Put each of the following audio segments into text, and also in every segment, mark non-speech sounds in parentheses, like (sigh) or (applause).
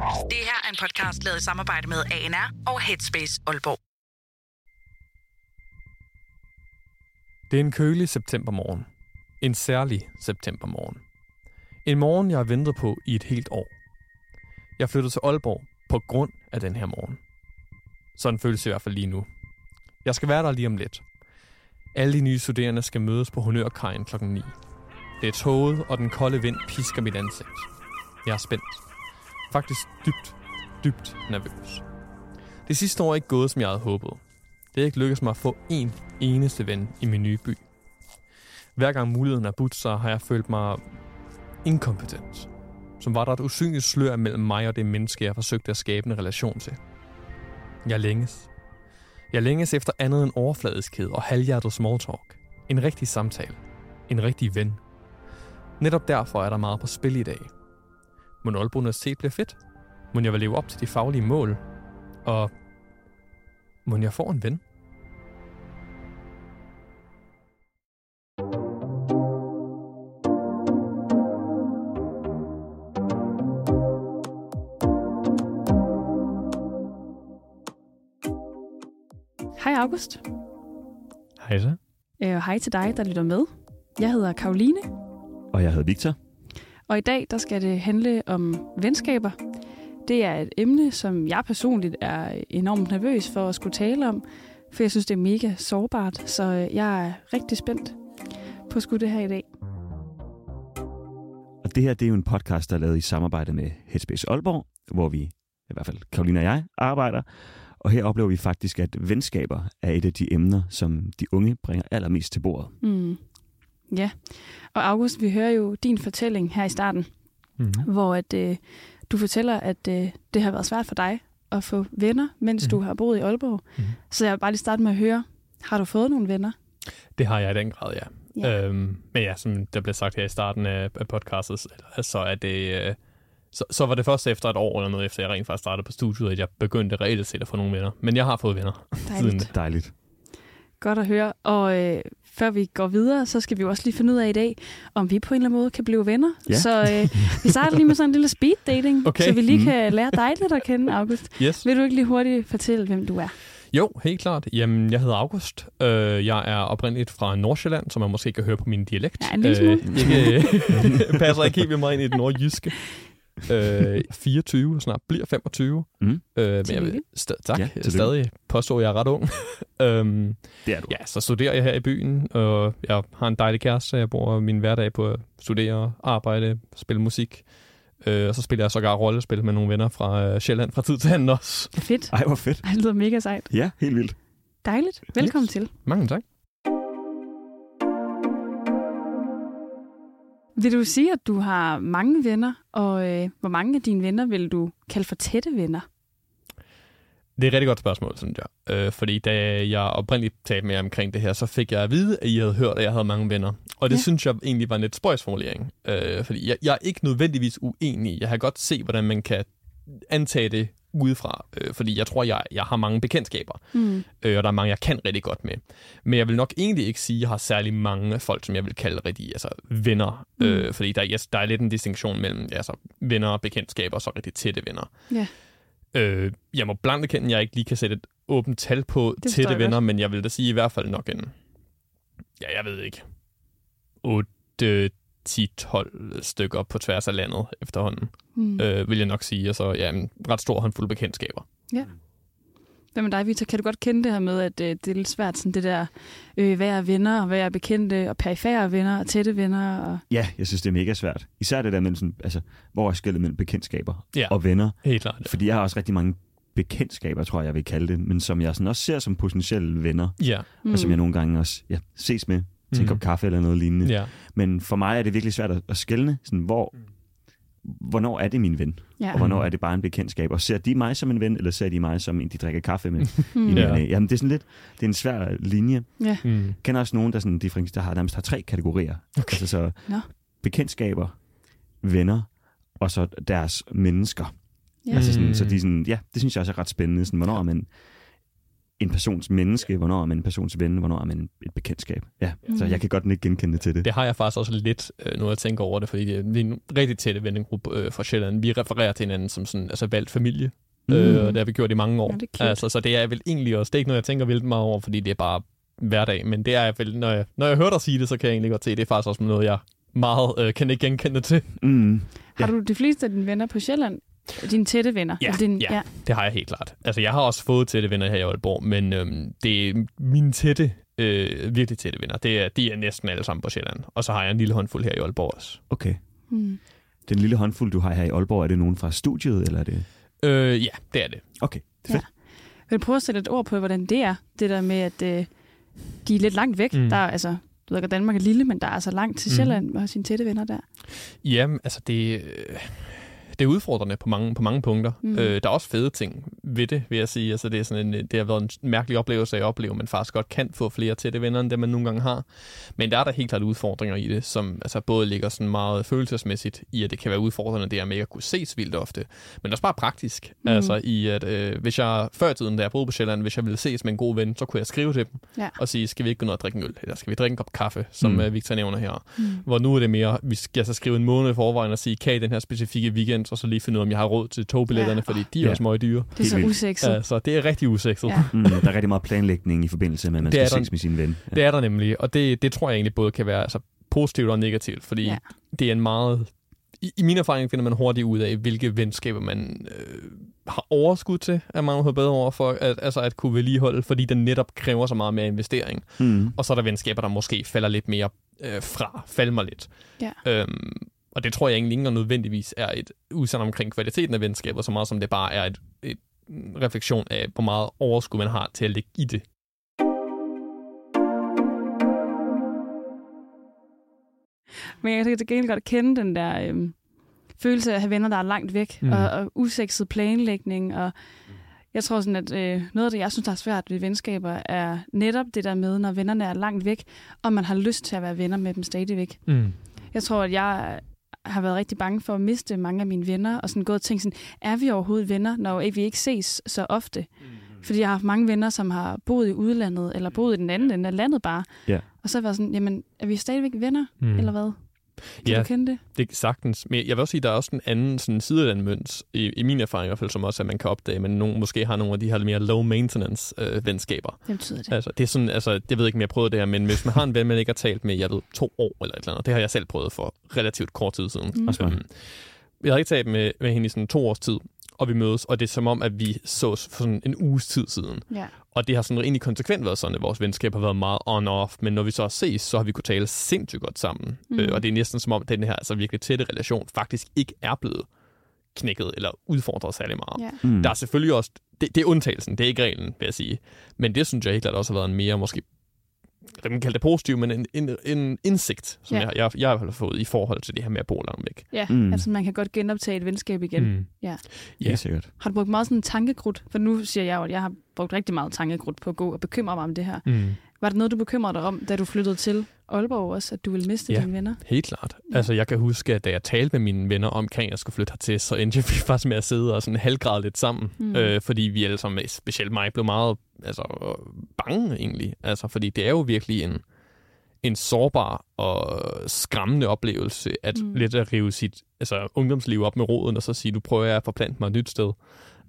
Det her er en podcast lavet i samarbejde med ANR og Headspace Aalborg. Det er en kølig septembermorgen. En særlig septembermorgen. En morgen, jeg har ventet på i et helt år. Jeg flyttede til Aalborg på grund af den her morgen. Sådan føles det i hvert fald lige nu. Jeg skal være der lige om lidt. Alle de nye studerende skal mødes på Honørkajen kl. 9. Det er toget, og den kolde vind pisker mit ansigt. Jeg er spændt. Faktisk dybt, dybt nervøs. Det sidste år er ikke gået, som jeg havde håbet. Det er ikke lykkedes mig at få en eneste ven i min nye by. Hver gang muligheden er budt, så har jeg følt mig inkompetent. Som var der et usynligt slør mellem mig og det menneske, jeg forsøgte at skabe en relation til. Jeg længes. Jeg længes efter andet end overfladiskhed og halvhjertet small talk. En rigtig samtale. En rigtig ven. Netop derfor er der meget på spil i dag. Må Aalborg Universitet bliver fedt? Må jeg vil leve op til de faglige mål? Og må jeg få en ven? Hej August. Hej så. Øh, hej til dig, der lytter med. Jeg hedder Karoline, Og jeg hedder Victor. Og i dag der skal det handle om venskaber. Det er et emne, som jeg personligt er enormt nervøs for at skulle tale om, for jeg synes, det er mega sårbart, så øh, jeg er rigtig spændt på at skulle det her i dag. Og det her, det er jo en podcast, der er lavet i samarbejde med Headspace Aalborg, hvor vi, i hvert fald Karoline og jeg, arbejder. Og her oplever vi faktisk, at venskaber er et af de emner, som de unge bringer allermest til bordet. Mm. Ja, og August, vi hører jo din fortælling her i starten, Mm-hmm. hvor at, øh, du fortæller, at øh, det har været svært for dig at få venner, mens Mhm. du har boet i Aalborg. Mhm. Så jeg vil bare lige starte med at høre, har du fået nogle venner? Det har jeg i den grad, ja. Ja. Øhm, men ja, som der blev sagt her i starten af, af podcastet, så er det... Øh, så, så var det først efter et år eller noget, efter jeg rent faktisk startede på studiet, at jeg begyndte reelt set at få nogle venner. Men jeg har fået venner. Dejligt. Siden Dejligt. Godt at høre. Og øh, før vi går videre, så skal vi jo også lige finde ud af i dag, om vi på en eller anden måde kan blive venner. Ja. Så øh, vi starter lige med sådan en lille speed dating, (laughs) Okay. så vi lige Mhm. kan lære dig lidt at kende, August. Yes. Vil du ikke lige hurtigt fortælle, hvem du er? Jo, helt klart. Jamen, jeg hedder August. Øh, jeg er oprindeligt fra Nordsjælland, som man måske kan høre på min dialekt. Ja, en lille smule. Øh, ikke, (laughs) passer ikke helt ved mig ind i det nordjyske. (laughs) Øh, 24 og snart bliver 25. Mm. Øh, men jeg vil sta- tak. Ja, tillykke. stadig påstå, at jeg er ret ung. (laughs) øhm, Det er du. ja, så studerer jeg her i byen, og jeg har en dejlig kæreste, så jeg bruger min hverdag på at studere, arbejde, spille musik. Øh, og så spiller jeg sågar rollespil med nogle venner fra øh, Sjælland fra tid til anden også. Fedt. Ej, hvor fedt. Ej, Det lyder mega sejt. Ja, helt vildt. Dejligt. Velkommen Yes. til. Mange tak. Vil du sige, at du har mange venner, og øh, hvor mange af dine venner vil du kalde for tætte venner? Det er et rigtig godt spørgsmål, synes jeg. Øh, fordi da jeg oprindeligt talte med jer omkring det her, så fik jeg at vide, at I havde hørt, at jeg havde mange venner. Og det Ja. synes jeg egentlig var en lidt spøjsformulering. Øh, fordi jeg, jeg er ikke nødvendigvis uenig. Jeg har godt se, hvordan man kan antage det udefra. Øh, fordi jeg tror, jeg, jeg har mange bekendtskaber. Mm. Øh, og der er mange, jeg kan rigtig godt med. Men jeg vil nok egentlig ikke sige, at jeg har særlig mange folk, som jeg vil kalde rigtig altså, venner. Mm. Øh, fordi der, yes, der er lidt en distinktion mellem altså, venner og bekendtskaber, og så rigtig tætte venner. Ja. Øh, jeg må blankt erkende, at jeg ikke lige kan sætte et åbent tal på Det tætte venner, godt. men jeg vil da sige i hvert fald nok en, ja, jeg ved ikke, 8, 10, 12 stykker på tværs af landet efterhånden, Mm. mm. øh, vil jeg nok sige. Og så ja, en ret stor håndfuld bekendtskaber. Hvad med dig, Victor? Kan du godt kende det her med, at øh, det er lidt svært, sådan det der, øh, hvad er venner, og hvad er bekendte, og perifære venner, og tætte venner? Og... Ja, jeg synes, det er mega svært. Især det der mellem sådan, altså, hvor er skældet mellem bekendtskaber Ja. og venner. Helt klart. Fordi jeg har også rigtig mange bekendtskaber, tror jeg, jeg vil kalde det, men som jeg sådan også ser som potentielle venner, Ja. mm. og som jeg nogle gange også ja, ses med til en Mhm. kop kaffe eller noget lignende. ja. Men for mig er det virkelig svært at, at skelne, sådan, hvor, hvornår er det min ven, ja. og hvornår er det bare en bekendtskab. Og ser de mig som en ven, eller ser de mig som en, de drikker kaffe med? Mm. (laughs) i Ja. Jamen, det er sådan lidt, det er en svær linje. ja. Mm. Jeg kender også nogen, der, sådan, der har nærmest har tre kategorier. Okay. Altså så Nå. bekendtskaber, venner, og så deres mennesker. Ja. Ja. Altså sådan, Mm. så de er sådan, ja, det synes jeg også er ret spændende. Sådan, hvornår er man en persons menneske, hvornår er man en persons ven, hvornår er man et bekendtskab. Ja, mm. så jeg kan godt ikke genkende til det. Det har jeg faktisk også lidt, øh, nu jeg tænker over det, fordi det er en rigtig tætte vennegruppe øh, fra Sjælland. Vi refererer til hinanden som sådan, altså valgt familie, mm. øh, og det har vi gjort i mange år. Ja, det er altså, så det er vel egentlig også, det er ikke noget, jeg tænker vildt meget over, fordi det er bare hverdag, men det er vel, når jeg, når jeg hører dig sige det, så kan jeg egentlig godt se, det er faktisk også noget, jeg meget øh, kan ikke genkende til. Mm. Har du de fleste af dine venner på Sjælland? Dine tætte venner? Ja, din, ja, det har jeg helt klart. Altså, jeg har også fået tætte venner her i Aalborg, men øhm, det er mine tætte, øh, virkelig tætte venner. Det er, de er næsten alle sammen på Sjælland. Og så har jeg en lille håndfuld her i Aalborg også. Okay. Mm. Den lille håndfuld, du har her i Aalborg, er det nogen fra studiet, eller er det... Øh, ja, det er det. Okay, det er fedt. Vil du prøve at sætte et ord på, hvordan det er? Det der med, at øh, de er lidt langt væk. Mm. Mm. Der er, altså, du ved godt, Danmark er lille, men der er altså langt til Mhm. Sjælland og sine tætte venner der. Jamen, altså det, øh, det er udfordrende på mange, på mange punkter. Mm. Øh, der er også fede ting ved det, vil jeg sige. Altså, det, er sådan en, det har været en mærkelig oplevelse at opleve, at man faktisk godt kan få flere tætte venner, end det man nogle gange har. Men der er der helt klart udfordringer i det, som altså, både ligger sådan meget følelsesmæssigt i, at det kan være udfordrende, det er med at kunne ses vildt ofte. Men også bare praktisk. Mm. Altså i, at øh, hvis jeg før i tiden, da jeg boede på Sjælland, hvis jeg ville ses med en god ven, så kunne jeg skrive til dem Ja. og sige, skal vi ikke gå ned og drikke en øl? Eller skal vi drikke en kop kaffe, som Mm. mm. Victor nævner her? Mm. Hvor nu er det mere, vi skal så skrive en måned i forvejen og sige, kan I den her specifikke weekend, og så lige finde ud af, om jeg har råd til togbilletterne, Ja. fordi de er Ja. også meget dyre. Det er så usekset. Ja, så det er rigtig usekset. Ja. Mm, der er rigtig meget planlægning i forbindelse med, at man Det skal er der. ses med sin ven. Ja. Det er der nemlig, og det, det tror jeg egentlig både kan være altså, positivt og negativt, fordi Ja. det er en meget... I, I min erfaring finder man hurtigt ud af, hvilke venskaber man øh, har overskud til, at man har bedre over for at, altså at kunne vedligeholde, fordi den netop kræver så meget mere investering. Mm. Og så er der venskaber, der måske falder lidt mere øh, fra, falder mig lidt. Ja. Øhm, og det tror jeg egentlig ikke engang nødvendigvis er et udsagn omkring kvaliteten af venskaber, så meget som det bare er et, et refleksion af, hvor meget overskud man har til at lægge i det. Men jeg kan til gengæld godt kende den der øhm, følelse af at have venner, der er langt væk, Mm. og, og usekset planlægning. Og jeg tror sådan, at øh, noget af det, jeg synes, der er svært ved venskaber, er netop det der med, når vennerne er langt væk, og man har lyst til at være venner med dem stadigvæk. Mm. Jeg tror, at jeg har været rigtig bange for at miste mange af mine venner, og sådan gået og tænkt sådan, er vi overhovedet venner, når vi ikke ses så ofte? Fordi jeg har haft mange venner, som har boet i udlandet, eller boet i den anden ende af landet bare. Ja. Og så har jeg været sådan, jamen, er vi stadigvæk venner, Mm. mm. eller hvad? Kan Ja. du kende det? Det er sagtens. Men jeg vil også sige, at der er også en anden sådan, side af den mønt, i, i min erfaring i hvert fald, som også, at man kan opdage, men nogen måske har nogle af de her lidt mere low maintenance øh, venskaber. Hvad betyder det? Altså, det er sådan, altså, jeg ved ikke, om jeg har prøvet det her, men hvis man har en ven, man ikke har talt med, jeg ved, to år eller et eller andet, det har jeg selv prøvet for relativt kort tid siden. Mm. Øhm, Jeg har ikke talt med, med hende i sådan to års tid, og vi mødes, og det er som om, at vi sås for sådan en uges tid siden. Ja. Og det har sådan egentlig konsekvent været sådan, at vores venskab har været meget on-off, men når vi så ses, så har vi kunnet tale sindssygt godt sammen. Mm. Øh, og det er næsten som om, at den her altså virkelig tætte relation faktisk ikke er blevet knækket eller udfordret særlig meget. ja. Mm. Der er selvfølgelig også, det, det er undtagelsen, det er ikke reglen, vil jeg sige. Men det synes jeg helt klart også har været en mere måske, jeg kan kalde det positiv, men en, en, en indsigt, som Ja. jeg, jeg, jeg har fået i forhold til det her med at bo langt væk. Ja, Mm. altså man kan godt genoptage et venskab igen. Mm. Ja. Ja. Helt sikkert. Har du brugt meget sådan en tankekrudt? For nu siger jeg jo, at jeg har brugt rigtig meget tankekrudt på at gå og bekymre mig om det her. Mm. Var det noget, du bekymrede dig om, da du flyttede til Aalborg også, at du ville miste Ja. dine venner? Helt klart. Ja. Altså, jeg kan huske, at da jeg talte med mine venner omkring, at jeg skulle flytte hertil, så endte jeg (laughs) faktisk med at sidde og sådan halvgræde lidt sammen. Mm. Øh, fordi vi alle sammen, specielt mig, blev meget altså, bange egentlig. Altså, fordi det er jo virkelig en, en sårbar og skræmmende oplevelse, at Mm. mm. lidt at rive sit altså, ungdomsliv op med roden, og så sige, du prøver jeg at forplante mig et nyt sted.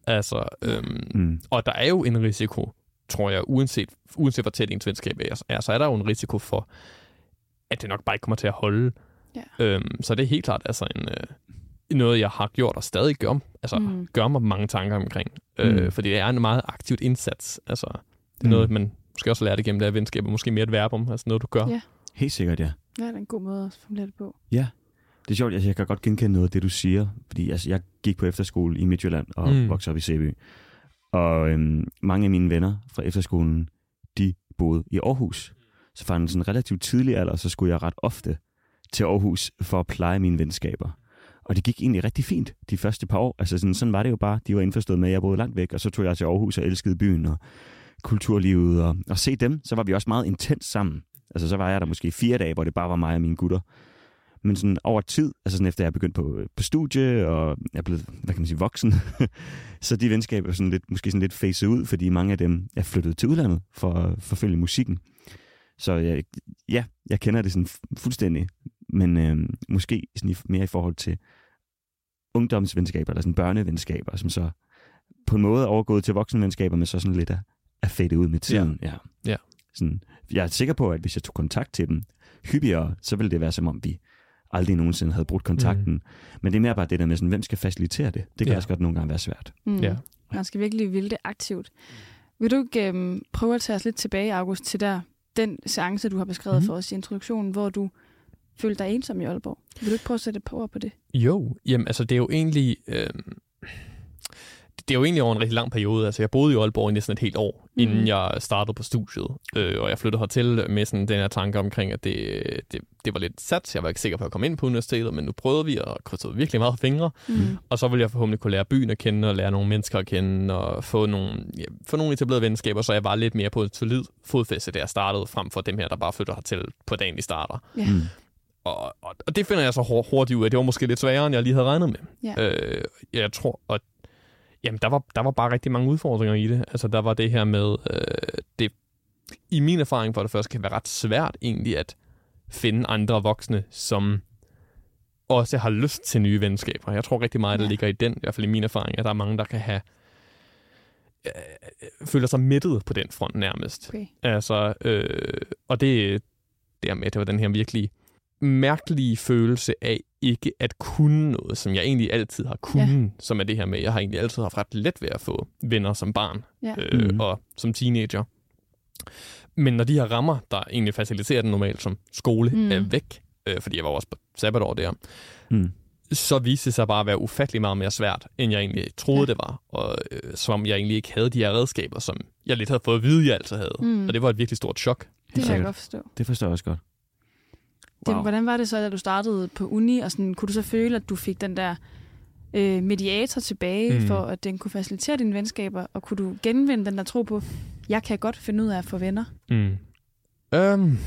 Altså, øhm, Mm. og der er jo en risiko, tror jeg, uanset, uanset hvor tæt ens venskab er, er, så er der jo en risiko for, at det nok bare ikke kommer til at holde. Ja. Øhm, så det er helt klart altså en, øh, noget, jeg har gjort og stadig gør, altså, Mm. gør mig mange tanker omkring. Øh, Mm. fordi det er en meget aktivt indsats. Altså, det er Mm. noget, man måske også har lært igennem det her venskab, og måske mere et verbum, altså noget, du gør. Ja. Helt sikkert, ja. Ja, det er en god måde at formulere det på. Det er sjovt, altså, jeg kan godt genkende noget af det, du siger, fordi altså, jeg gik på efterskole i Midtjylland og. Mm. voksede op i Sæby. Og øhm, mange af mine venner fra efterskolen, de boede i Aarhus. Så fra en sådan relativt tidlig alder, så skulle jeg ret ofte til Aarhus for at pleje mine venskaber. Og det gik egentlig rigtig fint de første par år. Altså sådan, sådan var det jo bare. De var indforstået med, at jeg boede langt væk, og så tog jeg til Aarhus og elskede byen og kulturlivet. Og, og se dem, så var vi også meget intens sammen. Altså så var jeg der måske fire dage, hvor det bare var mig og mine gutter. Men sådan over tid, altså sådan efter jeg er begyndt på, på studie, og jeg er blevet, hvad kan man sige, voksen, (laughs) så de venskaber er sådan lidt, måske sådan lidt facet ud, fordi mange af dem er flyttet til udlandet for at forfølge musikken. Så jeg, ja, jeg kender det sådan fuldstændig, men øh, måske sådan i, mere i forhold til ungdomsvenskaber, eller sådan børnevenskaber, som så på en måde er overgået til voksenvenskaber, men så sådan lidt er, er fadet ud med tiden. Ja. Ja. Sådan, jeg er sikker på, at hvis jeg tog kontakt til dem hyppigere, så ville det være som om vi aldrig nogensinde havde brudt kontakten. Mm. Men det er mere bare det der med, sådan, hvem skal facilitere det? Det kan Ja. også godt nogle gange være svært. Mm. Ja. Man skal virkelig ville det aktivt. Vil du ikke øhm, prøve at tage os lidt tilbage, August, til der, den seance, du har beskrevet mm. for os i introduktionen, hvor du følte dig ensom i Aalborg? Vil du ikke prøve at sætte et par ord på det? Jo, jamen altså det er jo egentlig... Øh, det er jo egentlig over en rigtig lang periode. Altså, jeg boede i Aalborg i næsten et helt år, mm. inden jeg startede på studiet. Øh, og jeg flyttede hertil med sådan den her tanke omkring, at det, det, det var lidt sat. Jeg var ikke sikker på at komme ind på universitetet, men nu prøvede vi og krydsede virkelig meget fingre. Mm. Og så ville jeg forhåbentlig kunne lære byen at kende og lære nogle mennesker at kende og få nogle, ja, få nogle etablerede venskaber, så jeg var lidt mere på et solid fodfæste, da jeg startede, frem for dem her, der bare flytter hertil på dagen, de starter. Ja. Mm. Og, og, og det finder jeg så hur- hurtigt ud af. Det var måske lidt sværere, end jeg lige havde regnet med. Ja. Øh, jeg tror, og jamen, der, var, der var bare rigtig mange udfordringer i det. Altså, der var det her med, øh, det i min erfaring for det første kan være ret svært egentlig at finde andre voksne, som også har lyst til nye venskaber. Jeg tror rigtig meget, der Ja. ligger i den, i hvert fald i min erfaring, at der er mange, der kan have øh, føler sig mættet på den front nærmest. Okay. Altså, øh, og det dermed, det var den her virkelig mærkelige følelse af ikke at kunne noget, som jeg egentlig altid har kunnet, ja. som er det her med, jeg har egentlig altid haft ret let ved at få venner som barn Ja. øh, Mhm. og som teenager. Men når de her rammer, der egentlig faciliterer den normalt som skole, Mm. mm. er væk, øh, fordi jeg var også på sabbatår der, Mm. så viste det sig bare at være ufattelig meget mere svært, end jeg egentlig troede, Ja. det var. Og øh, som om jeg egentlig ikke havde de her redskaber, som jeg lidt havde fået at vide, jeg altid havde. Mm. Og det var et virkelig stort chok. Det kan jeg godt forstå. Det forstår jeg også godt. Det, Wow. hvordan var det så, da du startede på uni, og sådan, kunne du så føle, at du fik den der øh, mediator tilbage, mm. For at den kunne facilitere dine venskaber, og kunne du genvinde den der tro på, jeg kan godt finde ud af at få venner? Mm. Um,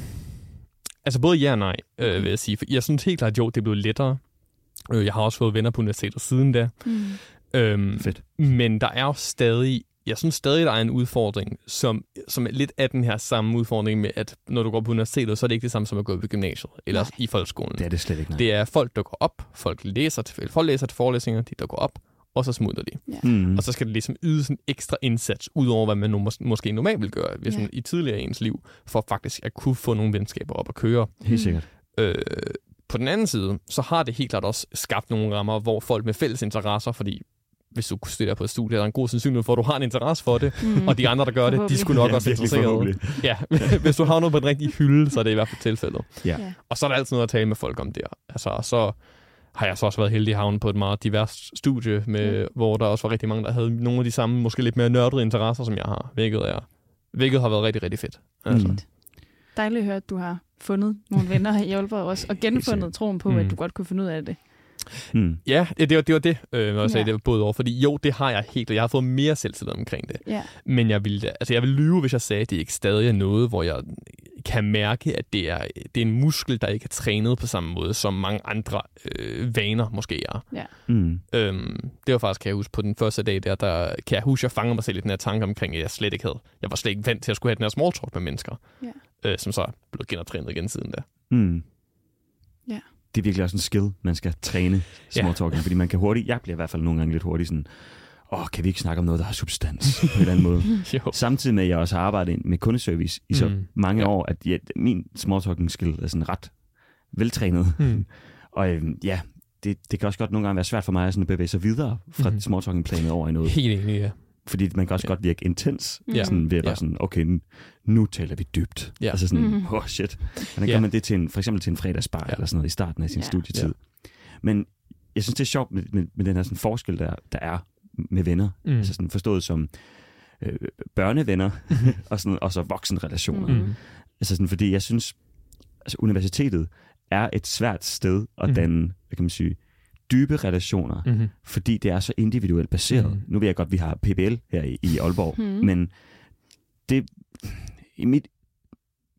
altså både ja og nej, øh, vil jeg sige. For jeg synes helt klart, jo, det blev lettere. Øh, Jeg har også fået venner på universitetet siden da. Mm. Øhm, Fedt. men der er jo stadig, jeg synes stadig, der er en udfordring, som, som er lidt af den her samme udfordring med, at når du går på universitetet, så er det ikke det samme som at gå på gymnasiet eller Nej. i folkeskolen. Det er det slet ikke. Nej. Det er folk, der går op, folk læser til, folk læser til forelæsninger, de der går op, og så smutter de. Mm. Og så skal det ligesom yde sådan en ekstra indsats, udover hvad man nu mås- måske normalt vil gøre hvis Ja. man, i tidligere ens liv, for faktisk at kunne få nogle venskaber op at køre. Helt sikkert. Øh, på den anden side, så har det helt klart også skabt nogle rammer, hvor folk med fælles interesser, fordi hvis du studerer på et studie, er der en god sandsynlighed for, at du har en interesse for det, Mm. og de andre, der gør det, de skulle nok Ja, også forhåbentlig. Ja, (laughs) hvis du har noget på den rigtige hylde, så er det i hvert fald tilfældet. Ja. Ja. Og så er der altid noget at tale med folk om der. Altså, og så har jeg så også været heldig at havne på et meget divers studie, med, Ja. hvor der også var rigtig mange, der havde nogle af de samme, måske lidt mere nørdede interesser, som jeg har, hvilket, er, hvilket har været rigtig, rigtig fedt. Altså. Mm. Dejligt at høre, at du har fundet nogle venner i Aalborg også, og genfundet troen på, Mm. at du godt kunne finde ud af det. Mm. Ja, det, det var det, var det øh, når jeg sagde, Ja. det var både over. Fordi jo, det har jeg helt, og jeg har fået mere selvtillid omkring det. Ja. Men jeg vil, altså jeg vil lyve, hvis jeg sagde, at det ikke stadig er noget, hvor jeg kan mærke, at det er, det er en muskel, der ikke er trænet på samme måde, som mange andre øh, vaner måske er. Mm. Øhm, det var faktisk, kan jeg huske, på den første dag der, der kan jeg huske, jeg fangede mig selv i den her tanke omkring, at jeg slet ikke havde. Jeg var slet ikke vant til at skulle have den her small talk med mennesker, Ja. øh, som så er blevet genoptrænet igen siden da. Mm. Ja. Det er virkelig også en skill, man skal træne small Ja. fordi man kan hurtigt, jeg bliver i hvert fald nogle gange lidt hurtigt sådan, åh, kan vi ikke snakke om noget, der har substans på en eller anden måde? (laughs) Jo. Samtidig med, at jeg også har arbejdet med kundeservice i så Mm. mange Ja. år, at ja, min small talking skill er sådan ret veltrænet. Hmm. (laughs) Og øhm, ja, det, det kan også godt nogle gange være svært for mig at, sådan bevæge sig videre fra mm. small talking planet over i noget. Helt enig, ja. Fordi man kan også Ja. godt virke intens, Ja. sådan ved at være Ja. sådan, okay, nu, nu taler vi dybt. Ja. Altså sådan, Mhm. oh shit. Hvordan Ja. gør man det til en, for eksempel til en fredagsbar Ja. eller sådan noget i starten af sin Ja. studietid? Men jeg synes, det er sjovt med, med, med den her sådan forskel, der, der er med venner. Mm. Mm. Altså sådan forstået som øh, børnevenner (laughs) og, sådan, og så voksenrelationer. Mm. Altså sådan, fordi jeg synes, altså universitetet er et svært sted at Mhm. danne, hvad kan man sige, dybe relationer, mm. Mm-hmm. fordi det er så individuelt baseret. Mm. Nu ved jeg godt, at vi har PBL her i, i Aalborg, mm. men det, i mit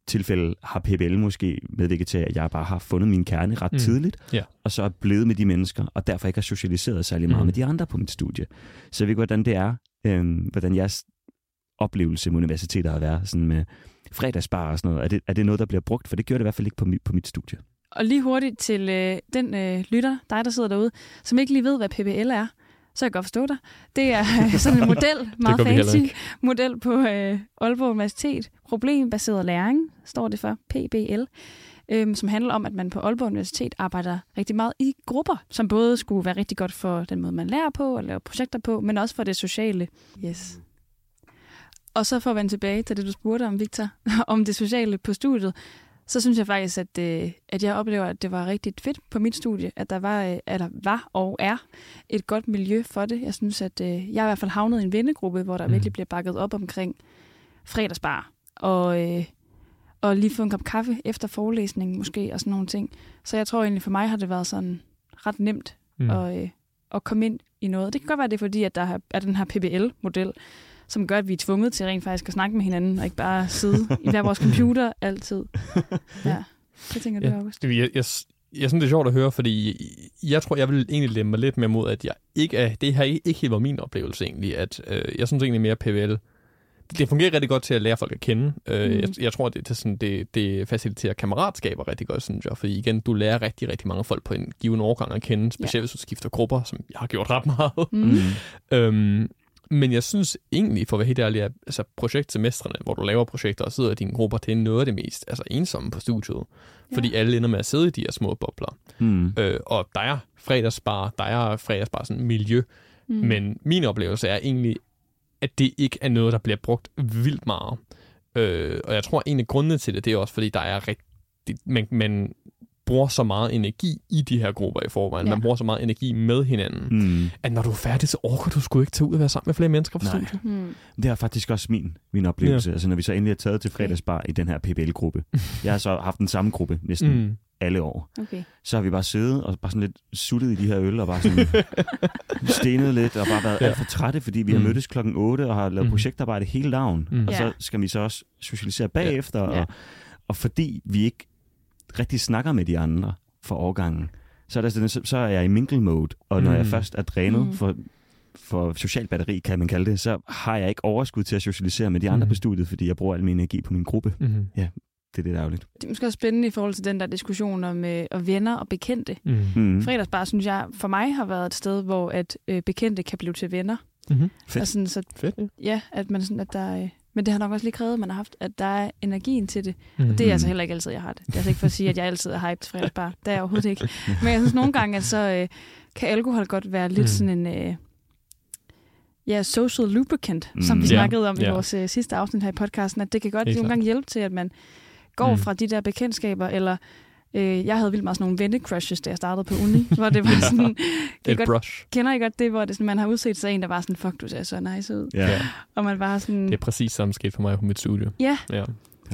tilfælde har PBL måske medvirket til, at jeg bare har fundet min kerne ret Mm. tidligt, Ja. og så er blevet med de mennesker, og derfor ikke har socialiseret særlig meget Mm. med de andre på mit studie. Så jeg ved ikke, hvordan det er, øh, hvordan jeres oplevelse med universiteter har været, sådan med fredagsbar og sådan noget. Er det, er det noget, der bliver brugt? For det gjorde det i hvert fald ikke på mit, på mit studie. Og lige hurtigt til øh, den øh, lytter, dig der sidder derude, som ikke lige ved, hvad PBL er, så kan jeg godt forstå dig. Det er øh, (laughs) (laughs) sådan en model, meget fancy model på øh, Aalborg Universitet. Problembaseret læring, står det for, PBL, øhm, som handler om, at man på Aalborg Universitet arbejder rigtig meget i grupper, som både skulle være rigtig godt for den måde, man lærer på og laver projekter på, men også for det sociale. Yes. Og så for at vende tilbage til det, du spurgte om, Victor, (laughs) om det sociale på studiet, så synes jeg faktisk, at, øh, at jeg oplever, at det var rigtig fedt på mit studie, at der var, øh, eller var og er et godt miljø for det. Jeg synes, at øh, jeg er i hvert fald havnet i en vennegruppe, hvor der Mm. virkelig bliver bakket op omkring fredagsbar, og, øh, og lige få en kop kaffe efter forelæsningen måske, og sådan nogle ting. Så jeg tror egentlig, for mig har det været sådan ret nemt mm. at, øh, at komme ind i noget. Det kan godt være, det er fordi, at der er- er den her PBL-model, som gør, at vi er tvunget til rent faktisk at snakke med hinanden, og ikke bare sidde i hver vores computer (laughs) altid. Ja, det tænker du, Ja. August? Det, jeg, jeg, jeg synes, det er sjovt at høre, fordi jeg tror, jeg vil egentlig lemme mig lidt mere mod, at jeg ikke er, det her ikke helt var min oplevelse egentlig, at øh, jeg synes egentlig mere, PVL, det fungerer rigtig godt til at lære folk at kende. Øh, Mm. jeg, jeg tror, det, det, sådan, det, det faciliterer kammeratskaber rigtig godt, synes jeg, fordi igen, du lærer rigtig, rigtig mange folk på en given årgang at kende, specielt hvis du skifter grupper, som jeg har gjort ret meget. Mm. (laughs) Øhm, men jeg synes egentlig, for at være helt ærlig, at altså, projektsemestrene, hvor du laver projekter og sidder i dine grupper, det er noget af det mest altså, ensomme på studiet. Ja. Fordi alle ender med at sidde i de her små bobler. Mm. Øh, og der er fredagsbar, der er fredagsbar sådan miljø. Mm. Men min oplevelse er egentlig, at det ikke er noget, der bliver brugt vildt meget. Øh, og jeg tror, en af grundene til det, det er også, fordi der er rigtig... Man, man bruger så meget energi i de her grupper i forvejen. Ja. Man bruger så meget energi med hinanden Mm. at når du er færdig, så orker du sgu ikke tage ud og være sammen med flere mennesker på studiet. Mm. Det er faktisk også min, min oplevelse. Ja. Altså, når vi så endelig er taget til fredagsbar i den her PBL-gruppe. Jeg har så haft den samme gruppe næsten mm. Mm. alle år. Okay. Så har vi bare siddet og bare sådan lidt suttet i de her øl og bare sådan (laughs) stenet lidt og bare været Ja. alt for trætte, fordi vi har Mm. mødtes klokken 8 og har lavet Mhm. projektarbejde hele dagen. Mm. Og så skal vi så også socialisere bagefter. Ja. Og, og fordi vi ikke rigtig snakker med de andre for årgangen, så er, der sådan, så, så er jeg i mingle mode, og når Mm. jeg først er drænet Mm. for, for social batteri, kan man kalde det, så har jeg ikke overskud til at socialisere med de andre Mm. på studiet, fordi jeg bruger al min energi på min gruppe. Mm-hmm. Det er det, der er ærgerligt. Det er måske også spændende i forhold til den der diskussion om øh, og venner og bekendte. Mm. Mm. Fredagsbar, synes jeg, for mig har været et sted, hvor at øh, bekendte kan blive til venner. Mm-hmm. Fedt. Og sådan, så Fedt, ja. ja, at man sådan, at der, øh, men det har nok også lige krævet, at man har haft, at der er energien til det. Mm. Det er altså heller ikke altid, jeg har det. Det er altså ikke for at sige, at jeg altid er hyped fredagsbar. Det er jeg overhovedet ikke. Men jeg synes nogle gange, at så øh, kan alkohol godt være lidt Mm. sådan en... Øh, ja, social lubricant, mm. som vi snakkede om ja. i vores øh, sidste afsnit her i podcasten, at det kan godt nogle gange hjælpe til, at man går mm. fra de der bekendtskaber, eller øh, jeg havde vildt meget sådan nogle vennecrushes, da jeg startede på uni, (laughs) hvor det var sådan, I Et godt, brush. kender I godt det, hvor det sådan, man har udset sig en, der var sådan, fuck, du ser så nice ud. Ja. Ja. Og man bare sådan, Det er præcis samme sket for mig på mit studie. ja, Ja.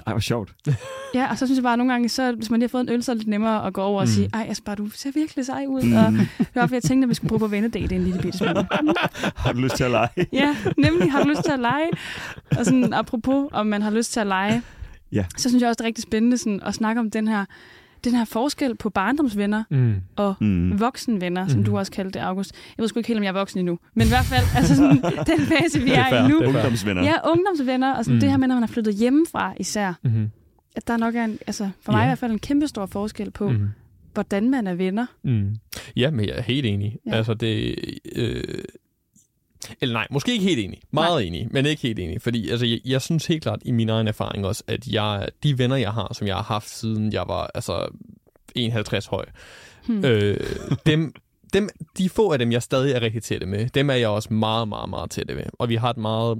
Ej, hvor sjovt. (laughs) ja, og så synes jeg bare, at nogle gange, så, hvis man lige har fået en øl, så er det lidt nemmere at gå over og Mm. sige, ej, Asper, du ser virkelig sej ud. Mm. Og det var derfor, jeg tænkte, at vi skulle prøve på vennedate en lille bitte smule. (laughs) Har du lyst til at lege? Ja, nemlig har du lyst til at lege. Og sådan, apropos, om man har lyst til at lege, Ja. så synes jeg også, det er rigtig spændende sådan, at snakke om den her, den her forskel på barndomsvenner Mm. og Mm. voksenvenner, som Mhm. du også kaldte det, August. Jeg ved sgu ikke helt, om jeg er voksen endnu. Men i hvert fald, (laughs) altså sådan, den fase, vi Det er er, i nu. er. Ungdomsvenner. Ja, ungdomsvenner, og sådan Mm. mm. det her med, når man har flyttet hjemmefra især. Mm-hmm. At der nok er en, altså for mig Ja. i hvert fald en kæmpe stor forskel på, mm. Mm. hvordan man er venner. Mm. Ja, men jeg er helt enig. Ja. Altså det... Øh, eller nej, måske ikke helt enig. Meget nej. enig, men ikke helt enig. Fordi altså, jeg, jeg synes helt klart i min egen erfaring også, at jeg, de venner, jeg har, som jeg har haft siden jeg var altså 51 høj, Hmm. øh, dem, dem, de få af dem, jeg stadig er rigtig tætte med, dem er jeg også meget, meget, meget tætte med. Og vi har et meget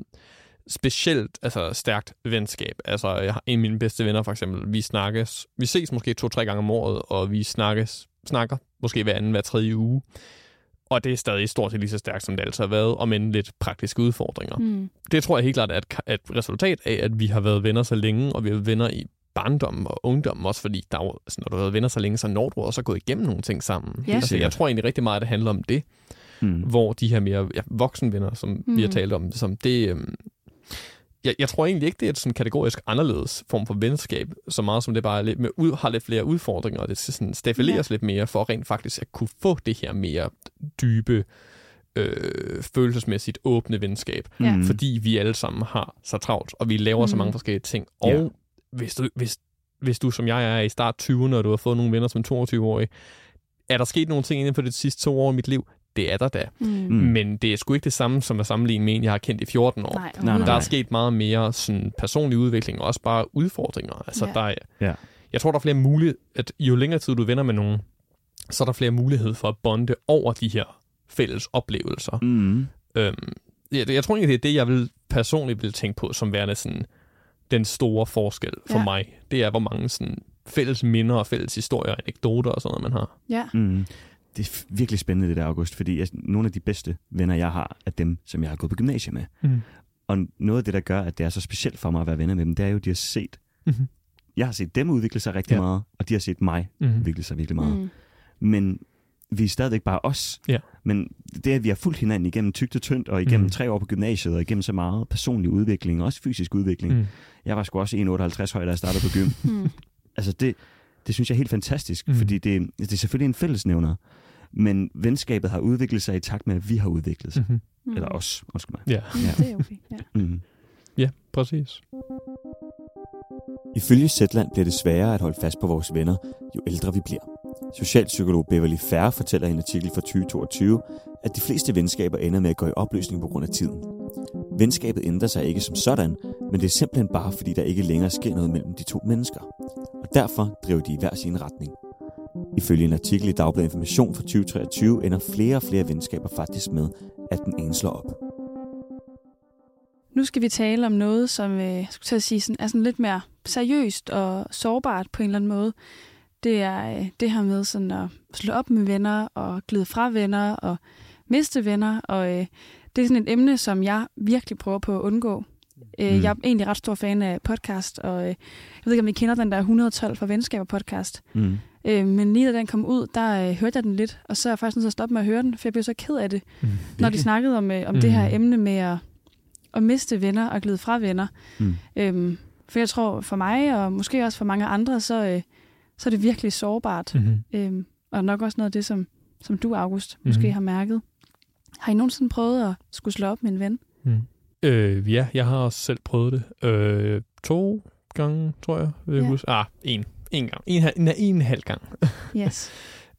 specielt, altså stærkt venskab. Altså, jeg har en af mine bedste venner, for eksempel, vi snakkes, vi ses måske to-tre gange om året, og vi snakkes, snakker måske hver anden, hver tredje uge. Og det er stadig stort set lige så stærkt, som det altid har været, og med lidt praktiske udfordringer. Mm. Det tror jeg helt klart er et, et resultat af, at vi har været venner så længe, og vi har været venner i barndommen og ungdommen også, fordi der er jo, altså, når du har været venner så længe, så når du også at gå igennem nogle ting sammen. Ja. Altså, jeg tror egentlig rigtig meget, at det handler om det, Mm. hvor de her mere ja, voksenvenner, som mm. vi har Mhm. talt om, som det, øhm, jeg, jeg tror egentlig ikke, det er et sådan kategorisk anderledes form for venskab, så meget som det bare er lidt med, ud, har lidt flere udfordringer, og det skal sådan staffileres ja. lidt mere, for rent faktisk at kunne få det her mere dybe, øh, følelsesmæssigt åbne venskab. Ja. Mm. Fordi vi alle sammen har så travlt, og vi laver mm. så mange forskellige ting. Og Ja. hvis, du, hvis, hvis du, som jeg er, i start 20'erne, og du har fået nogle venner som 22-årig, er der sket nogle ting inden for de sidste to år i mit liv? Det er der da. Mm. Mm. Men det er sgu ikke det samme som at sammenligne med en, jeg har kendt i 14 år. Nej, nej, Der er sket meget mere sådan, personlig udvikling, og også bare udfordringer. Altså, Ja. der er, Ja. Jeg tror, der er flere muligheder, at jo længere tid du venner med nogen, så er der flere muligheder for at bonde over de her fælles oplevelser. Mm. Øhm, jeg, jeg tror egentlig, det er det, jeg vil personligt vil tænke på, som værende sådan, den store forskel for Ja. mig. Det er, hvor mange sådan, fælles minder og fælles historier og anekdoter og sådan noget, man har. Ja. Mm. Det er virkelig spændende, det der, August, fordi jeg, nogle af de bedste venner, jeg har, er dem, som jeg har gået på gymnasiet med. Mm. Og noget af det, der gør, at det er så specielt for mig at være venner med dem, det er jo, at de har set, Mm-hmm. jeg har set dem udvikle sig rigtig Ja. meget, og de har set mig Mm-hmm. udvikle sig virkelig meget. Mm. Men vi er stadigvæk bare os. Ja. Men det, at vi har fulgt hinanden igennem tygt og tyndt, og igennem mm. tre år på gymnasiet, og igennem så meget personlig udvikling, og også fysisk udvikling. Mm. Mm. Jeg var sgu også 1,58 høj, da jeg startede på gym. Mm. altså det, det synes jeg er helt fantastisk, mm. fordi det, det er selvfølgelig en fællesnævner. Men venskabet har udviklet sig i takt med, at vi har udviklet sig. Mm-hmm. Mm. Eller os, undskyld mig. Ja. Mm, det er okay. Ja. Mm. ja, præcis. Ifølge Zetland bliver det sværere at holde fast på vores venner, jo ældre vi bliver. Socialpsykolog Beverly Færre fortæller i en artikel fra 2022, at de fleste venskaber ender med at gå i opløsning på grund af tiden. Venskabet ændrer sig ikke som sådan, men det er simpelthen bare fordi der ikke længere sker noget mellem de to mennesker. Derfor driver de i hver sin retning. Ifølge en artikel i Dagbladet Information fra 2023 ender flere og flere venskaber faktisk med, at den ene slår op. Nu skal vi tale om noget, som øh, jeg skulle til at sige, sådan, er sådan lidt mere seriøst og sårbart på en eller anden måde. Det er øh, det her med sådan at slå op med venner og glide fra venner og miste venner. Og øh, det er sådan et emne, som jeg virkelig prøver på at undgå. Øh, Mm. Jeg er egentlig ret stor fan af podcast, og øh, jeg ved ikke, om I kender den der 112 fra Venskaber podcast. Mm. Øh, men lige da den kom ud, der øh, hørte jeg den lidt, og så er jeg faktisk nødt til at stoppe med at høre den, for jeg blev så ked af det, Mm. når de snakkede om, øh, om det her Mm. emne med at, at miste venner og glide fra venner. Mm. Øhm, for jeg tror, for mig, og måske også for mange andre, så, øh, så er det virkelig sårbart. Mm-hmm. Øhm, og nok også noget af det, som, som du, August, måske Mhm. har mærket. Har I nogensinde prøvet at skulle slå op med en ven? Mm. Øh, ja, jeg har også selv prøvet det. Øh, to gange, tror jeg. Vil jeg Ja. huske. Ah, en. En gang. En, en, en, en halv gang. (laughs) Yes.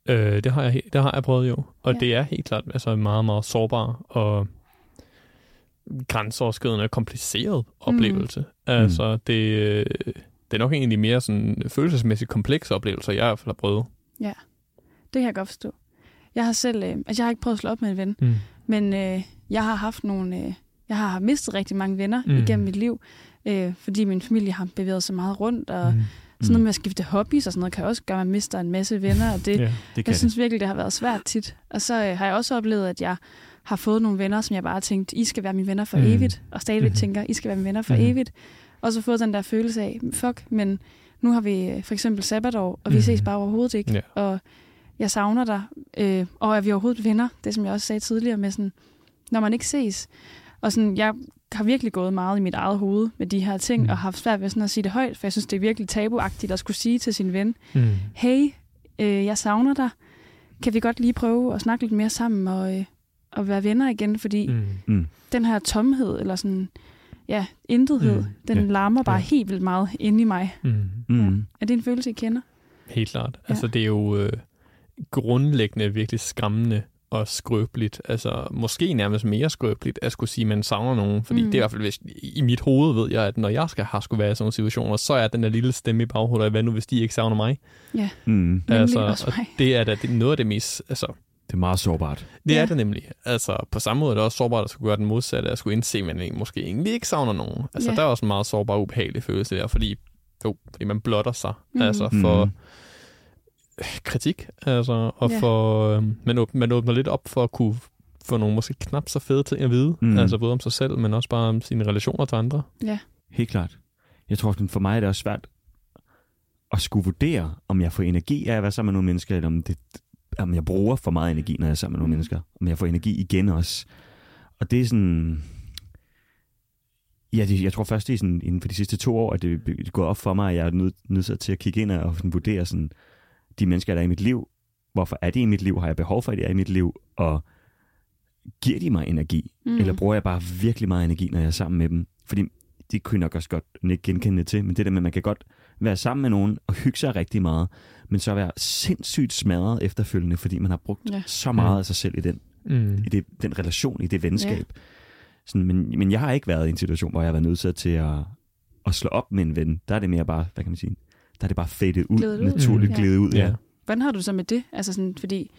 Øh, det, har jeg, det har jeg prøvet jo. Og Ja. ja. det er helt klart altså, en meget, meget sårbar og grænseoverskridende og kompliceret oplevelse. Mm. Altså, det, øh, det er nok en af de mere sådan, følelsesmæssigt komplekse oplevelser, jeg i hvert fald har prøvet. Det kan jeg godt forstå. Jeg har selv, øh, altså jeg har ikke prøvet at slå op med en ven, Mm. men øh, jeg har haft nogle, øh, jeg har mistet rigtig mange venner mm. Mm. igennem mit liv, øh, fordi min familie har bevæget sig meget rundt, og mm. Mm. sådan noget med at skifte hobbies og sådan noget, kan også gøre, at man mister en masse venner, og det, Ja. Det Jeg synes virkelig, det har været svært tit. Og så øh, har jeg også oplevet, at jeg har fået nogle venner, som jeg bare har tænkt, I skal være mine venner for mm. Mm. evigt. Og stadigvæk Mhm. tænker, I skal være mine venner for Mhm. evigt. Og så fået den der følelse af, fuck, men nu har vi øh, for eksempel sabbatår, og vi Mhm. ses bare overhovedet ikke. Ja. Og jeg savner dig. Øh, og er vi overhovedet venner? Det, som jeg også sagde tidligere med sådan, når man ikke ses. Og sådan, jeg har virkelig gået meget i mit eget hoved med de her ting, Mhm. og har haft svært ved sådan at sige det højt, for jeg synes, det er virkelig tabuagtigt at skulle sige til sin ven, Mm. hey, øh, jeg savner dig. Kan vi godt lige prøve at snakke lidt mere sammen og, øh, og være venner igen? Fordi mm. Mm. Mm. den her tomhed, eller sådan, ja, intethed, mm. Mm, den ja, larmer bare ja. helt vildt meget inde i mig. Mm. Mm. Er det en følelse, I kender? Helt klart. Ja. Altså, det er jo øh, grundlæggende virkelig skræmmende og skrøbeligt. Altså, måske nærmest mere skrøbeligt at skulle sige, at man savner nogen. Fordi Mm. mm. det er i hvert fald, hvis, i mit hoved ved jeg, at når jeg skal har skulle være i sådan nogle situationer, så er den der lille stemme i baghovedet, hvad nu, hvis de ikke savner mig? Ja, Mm. nemlig Altså, også og mig. Det er da det, er noget af det mest... Altså, Det er meget sårbart. det Ja. ja. er det nemlig. Altså, på samme måde er det også sårbart at skulle gøre den modsatte, at skulle indse, at man måske egentlig ikke savner nogen. Altså, Ja. der er også en meget sårbar, ubehagelig følelse der, fordi, jo, fordi man blotter sig. Mm. Altså, for... Mm. Kritik, altså, og Ja. ja. for, øh, man, åbner, man åbner lidt op for at kunne få nogle måske knap så fede ting at vide, Mm. altså både om sig selv, men også bare om sine relationer til andre. Helt klart. Jeg tror, at for mig er det også svært at skulle vurdere, om jeg får energi af at være sammen med nogle mennesker, eller om, det, om jeg bruger for meget energi, når jeg er sammen med nogle Mm. mennesker. Om jeg får energi igen også. Og det er sådan... Ja, det, jeg tror først i sådan, inden for de sidste to år, at det er gået op for mig, at jeg er nødt nød til at kigge ind og sådan, vurdere sådan, de mennesker, der er i mit liv. Hvorfor er de i mit liv? Har jeg behov for, at de er i mit liv? Og giver de mig energi? Mm. Eller bruger jeg bare virkelig meget energi, når jeg er sammen med dem? Fordi det kunne jeg nok også godt ikke genkende til, men det der med, at man kan godt være sammen med nogen og hygge sig rigtig meget, men så være sindssygt smadret efterfølgende, fordi man har brugt ja. så meget af sig selv i den, mm. i det, den relation, i det venskab. Ja. Sådan, men, men jeg har ikke været i en situation, hvor jeg har været nødt til at, at slå op med en ven. Der er det mere bare, hvad kan man sige, der er det bare fadet ud, ud. naturligt mm. glædet ud. Ja. ja. Hvordan har du så med det? Altså sådan, fordi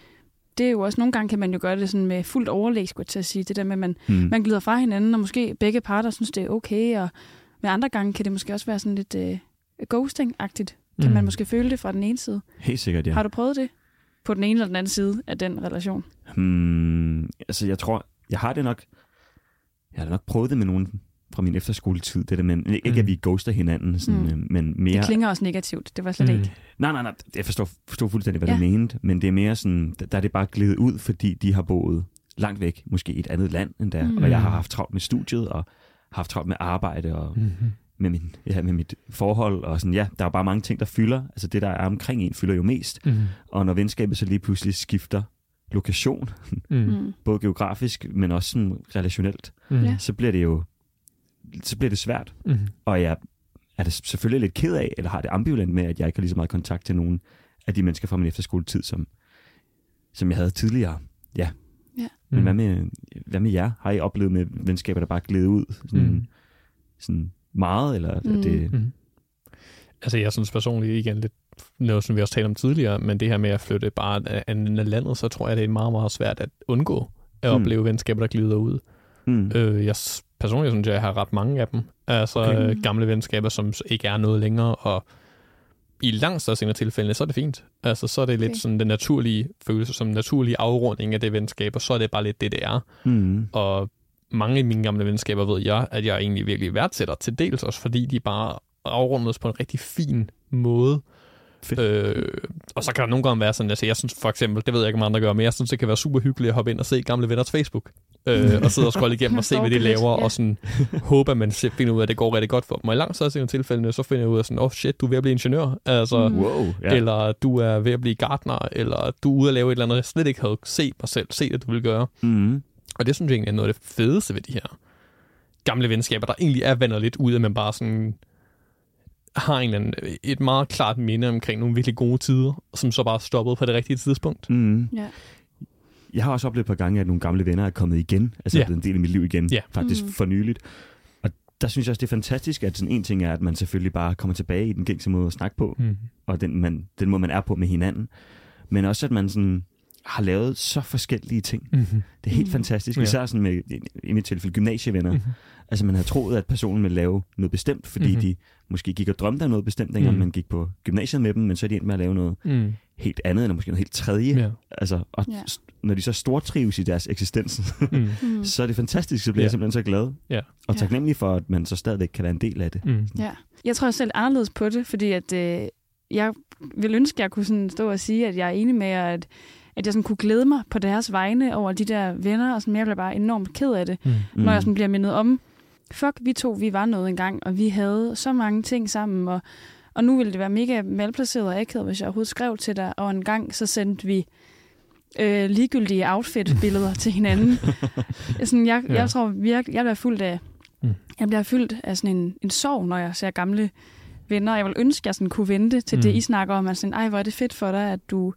det er jo også, nogle gange kan man jo gøre det sådan med fuldt overlæg, skulle jeg til at sige. Det der med, at man, mm. man glider fra hinanden, og måske begge parter synes, det er okay, og med andre gange kan det måske også være sådan lidt uh, ghosting-agtigt. Kan mm. man måske føle det fra den ene side? Helt sikkert, ja. Har du prøvet det? På den ene eller den anden side af den relation? Hmm, altså, jeg tror, jeg har det nok... Jeg har nok prøvet det med nogen fra min efterskoletid, det der med, ikke mm. at vi ghoster hinanden, sådan, mm. Øh, men mere... Det klinger også negativt, det var slet mm. ikke. Nej, nej, nej, jeg forstår, forstår fuldstændig, hvad ja. du mente, men det er mere sådan, der er det bare glidet ud, fordi de har boet langt væk, måske i et andet land end der, mm. og jeg har haft travlt med studiet, og haft travlt med arbejde, og mm-hmm. med, min, ja, med mit forhold, og sådan, ja, der er bare mange ting, der fylder, altså det, der er omkring en, fylder jo mest, mm. og når venskabet så lige pludselig skifter lokation, mm. (laughs) både geografisk, men også sådan relationelt, mm. så bliver det jo så bliver det svært. Mm. Og jeg er det selvfølgelig lidt ked af, eller har det ambivalent med, at jeg ikke har lige så meget kontakt til nogen af de mennesker fra min efterskoletid, som, som jeg havde tidligere. Ja. ja. Men mm. hvad, med, hvad med jer? Har I oplevet med venskaber, der bare glæder ud sådan, mm. sådan meget? Eller mm. det... Mm. Altså jeg synes personligt igen lidt noget, som vi også talte om tidligere, men det her med at flytte bare af landet, så tror jeg, det er meget, meget svært at undgå at mm. opleve venskaber, der glider ud. Mm. Øh, jeg personligt synes jeg, jeg har ret mange af dem. Altså okay. Øh, gamle venskaber, som ikke er noget længere, og i langt større tilfælde, så er det fint. Altså, så er det okay. lidt sådan den naturlige følelse, som naturlig afrunding af det venskab, og så er det bare lidt det, det er. Mm. Og mange af mine gamle venskaber ved jeg, at jeg egentlig virkelig værdsætter til dels også, fordi de bare afrundes på en rigtig fin måde. Øh, og så kan der nogle gange være sådan, altså jeg synes for eksempel, det ved jeg ikke, om andre gør, men jeg synes, det kan være super hyggeligt at hoppe ind og se gamle venners Facebook. Øh, og sidde og scrolle igennem og se, (laughs) hvad de laver, ja. og sådan håbe, at man finder ud af, at det går rigtig godt for dem. Og i langt større tilfælde, så finder jeg ud af sådan, oh shit, du er ved at blive ingeniør, altså, mm. wow, yeah. eller du er ved at blive gartner, eller du er ude at lave et eller andet, jeg slet ikke havde set mig selv, set at du vil gøre. Mm. Og det synes jeg egentlig er noget af det fedeste ved de her gamle venskaber, der egentlig er vandet lidt ud, at man bare sådan har en eller anden, et meget klart minde omkring nogle virkelig gode tider, som så bare stoppede på det rigtige tidspunkt. Mm. Ja. Jeg har også oplevet et par gange, at nogle gamle venner er kommet igen, altså yeah. er en del af mit liv igen, yeah. faktisk mm. for nyligt. Og der synes jeg også, det er fantastisk, at sådan en ting er, at man selvfølgelig bare kommer tilbage i den gængse måde at snakke på, mm. og den, man, den måde, man er på med hinanden. Men også, at man sådan har lavet så forskellige ting. Mm-hmm. Det er helt mm-hmm. fantastisk. Ja. Især sådan med, i mit tilfælde, gymnasievenner. Mm-hmm. Altså man havde troet, at personen ville lave noget bestemt, fordi mm-hmm. de måske gik og drømte af noget bestemt, dengang mm. man gik på gymnasiet med dem, men så er de endt med at lave noget mm. helt andet, eller måske noget helt tredje. Ja. Altså, og ja. når de så stortrives i deres eksistens, mm. (laughs) så er det fantastisk, så bliver ja. jeg simpelthen så glad. Ja. Og taknemmelig for, at man så stadigvæk kan være en del af det. Mm. Ja. Jeg tror selv anderledes på det, fordi at, øh, jeg vil ønske, at jeg kunne sådan stå og sige, at jeg er enig med jer, at at jeg sådan kunne glæde mig på deres vegne over de der venner, og sådan, jeg bliver bare enormt ked af det, mm. når jeg sådan bliver mindet om, fuck, vi to, vi var noget engang, og vi havde så mange ting sammen, og, og nu ville det være mega malplaceret og akavet, hvis jeg overhovedet skrev til dig, og en gang så sendte vi øh, ligegyldige outfit-billeder til hinanden. (laughs) sådan, jeg, ja. jeg tror virkelig, jeg bliver fyldt af, mm. jeg bliver fyldt af sådan en, en sorg, når jeg ser gamle venner. Jeg vil ønske, at jeg sådan kunne vente til mm. det, I snakker om. Sådan, Ej, hvor er det fedt for dig, at du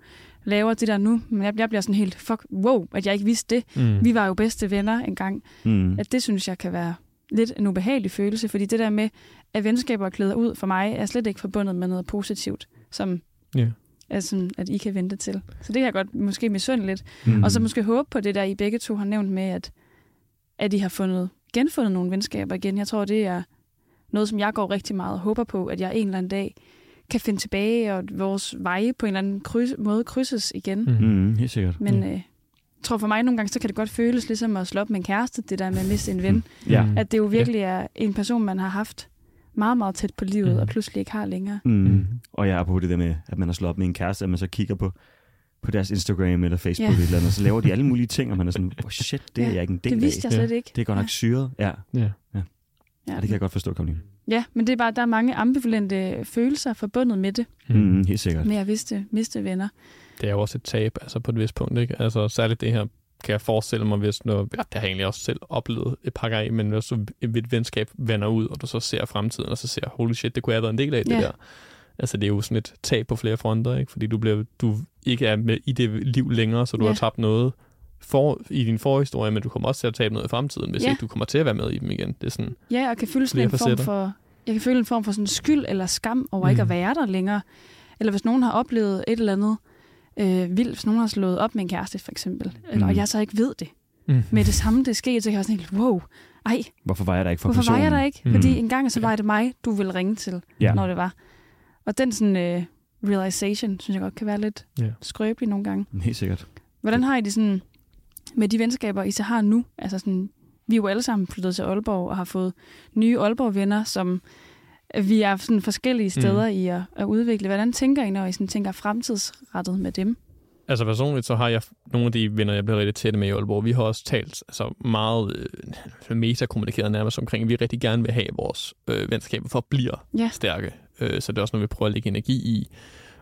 laver det der nu. Men jeg, jeg bliver sådan helt, fuck, wow, at jeg ikke vidste det. Mm. Vi var jo bedste venner engang. Mm. At det synes jeg kan være lidt en ubehagelig følelse, fordi det der med, at venskaber klæder ud for mig, er slet ikke forbundet med noget positivt, som yeah. altså, at I kan vente til. Så det kan jeg godt måske misunde lidt. Mm. Og så måske håbe på det der, I begge to har nævnt med, at, at I har fundet, genfundet nogle venskaber igen. Jeg tror, det er noget, som jeg går rigtig meget og håber på, at jeg en eller anden dag kan finde tilbage, og vores veje på en eller anden kryds, måde krydses igen. Mm. Helt sikkert. Men mm. øh, jeg tror for mig nogle gange, så kan det godt føles ligesom at slå op med en kæreste, det der med at miste en ven. Mm. Ja. At det jo virkelig er en person, man har haft meget, meget tæt på livet, mm. og pludselig ikke har længere. Mm. Mm. Og jeg er på det der med, at man har slået op med en kæreste, at man så kigger på, på deres Instagram eller Facebook ja. eller andet, så laver de alle mulige ting, og man er sådan, oh shit, det ja. er jeg ikke en del af. Det vidste jeg slet ikke. Det er godt nok ja. syret. Ja. ja. ja. Ja, det kan jeg godt forstå, Karoline. Ja, men det er bare, der er mange ambivalente følelser forbundet med det, Mm. Mm, helt sikkert. med at miste, miste venner. Det er jo også et tab, altså på et vist punkt, ikke? Altså særligt det her, kan jeg forestille mig, hvis noget, ja, det har jeg egentlig også selv oplevet et par gange, men hvis så et venskab vender ud, og du så ser fremtiden, og så ser, holy shit, det kunne jeg have været en del af, det Ja. der. Altså det er jo sådan et tab på flere fronter, ikke? Fordi du, bliver, du ikke er med i det liv længere, så du Ja. har tabt noget for, i din forhistorie, men du kommer også til at tabe noget i fremtiden, hvis Ja. ikke du kommer til at være med i dem igen. Det er sådan, Ja, og kan føle sådan en form for, jeg kan føle en form for sådan skyld eller skam over mm. ikke at Mm. være der længere. Eller hvis nogen har oplevet et eller andet øh, vildt, hvis nogen har slået op med en kæreste for eksempel, eller, Mm. og jeg så ikke ved det. mm. Med det samme, det skete, så kan jeg også tænke, wow, ej, Hvorfor var jeg der ikke for hvorfor personen? var jeg der ikke? Mm. Fordi en gang så var det mig, du ville ringe til, Ja. når det var. Og den sådan øh, realization, synes jeg godt kan være lidt Ja. skrøbelig nogle gange. Helt sikkert. Hvordan har I det sådan med de venskaber, I så har nu? Altså sådan, vi er jo alle sammen flyttet til Aalborg og har fået nye Aalborg-venner, som vi er sådan forskellige steder mm. i at, at udvikle. Hvordan tænker I, når I sådan tænker fremtidsrettet med dem? Altså personligt, så har jeg nogle af de venner, jeg bliver rigtig tæt med i Aalborg. Vi har også talt altså meget øh, metakommunikeret nærmest omkring, at vi rigtig gerne vil have vores øh, venskaber for at blive Ja. stærke. Øh, så det er også noget, vi prøver at lægge energi i.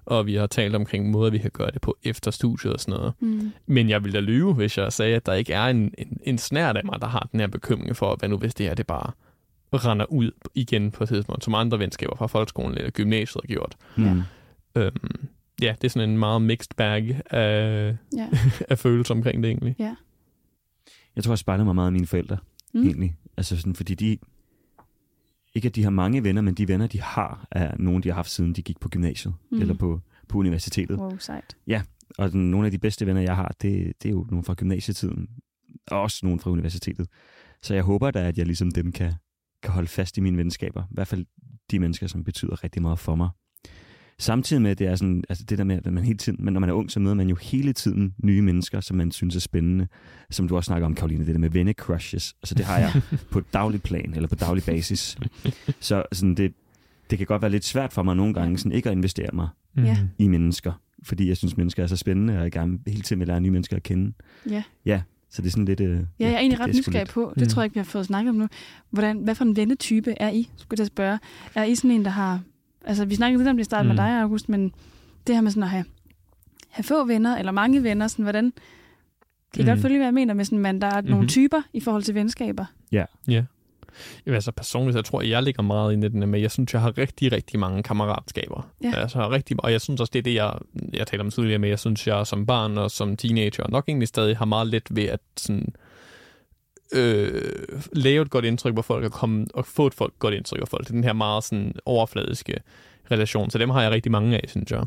Og vi har talt omkring måder, vi kan gøre det på efter studiet og sådan noget. Mm. Men jeg ville da lyve, hvis jeg sagde, at der ikke er en, en, en snært af mig, der har den her bekymring for, hvad nu hvis det her det bare render ud igen på et tidspunkt, som andre venskaber fra folkeskolen eller gymnasiet har gjort. Mm. Øhm, ja, det er sådan en meget mixed bag af, Ja. (laughs) af følelser omkring det egentlig. Jeg tror, jeg spejler mig meget af mine forældre. Mm. egentlig. Altså sådan, fordi de... Ikke at de har mange venner, men de venner, de har, er nogen, de har haft siden de gik på gymnasiet Mm. eller på, på universitetet. Wow, sejt. Og den, nogle af de bedste venner, jeg har, det, det er jo nogle fra gymnasietiden. Og også nogle fra universitetet. Så jeg håber da, at jeg ligesom dem kan, kan holde fast i mine venskaber. I hvert fald de mennesker, som betyder rigtig meget for mig. Samtidig med, det er sådan, altså det der med, at man hele tiden, men når man er ung, så møder man jo hele tiden nye mennesker, som man synes er spændende. Som du også snakker om, Karoline, det der med vennecrushes. Altså det har jeg (laughs) på daglig plan, eller på daglig basis. Så sådan det, det kan godt være lidt svært for mig nogle gange, sådan ikke at investere mig. Mhm. i mennesker, fordi jeg synes, mennesker er så spændende, og jeg gerne hele tiden vil lære nye mennesker at kende. Ja. Ja, så det er sådan lidt... Øh, Ja, jeg er egentlig ret nysgerrig på. Det Mm. tror jeg ikke, vi har fået snakket om nu. Hvordan, hvad for en vennetype er I? Skulle jeg spørge. Er I sådan en, der har... Altså, vi snakkede lidt om det i starten Mm. med dig, August, men det her med sådan at have, have få venner, eller mange venner, sådan hvordan... Kan I Mm. godt følge, hvad jeg mener med sådan, man, der er nogle Mhm. typer i forhold til venskaber? Ja. Jamen, altså personligt, så tror jeg, jeg ligger meget i den med, jeg synes, jeg har rigtig, rigtig mange kammeratskaber. Ja. Altså, rigtig, og jeg synes også, det er det, jeg, jeg taler om tidligere med, jeg synes, jeg som barn og som teenager nok egentlig stadig har meget let ved at sådan, øh, lave et godt indtryk på folk og, komme, og få et folk, godt indtryk af folk. Det er den her meget sådan, overfladiske relation. Så dem har jeg rigtig mange af, synes jeg.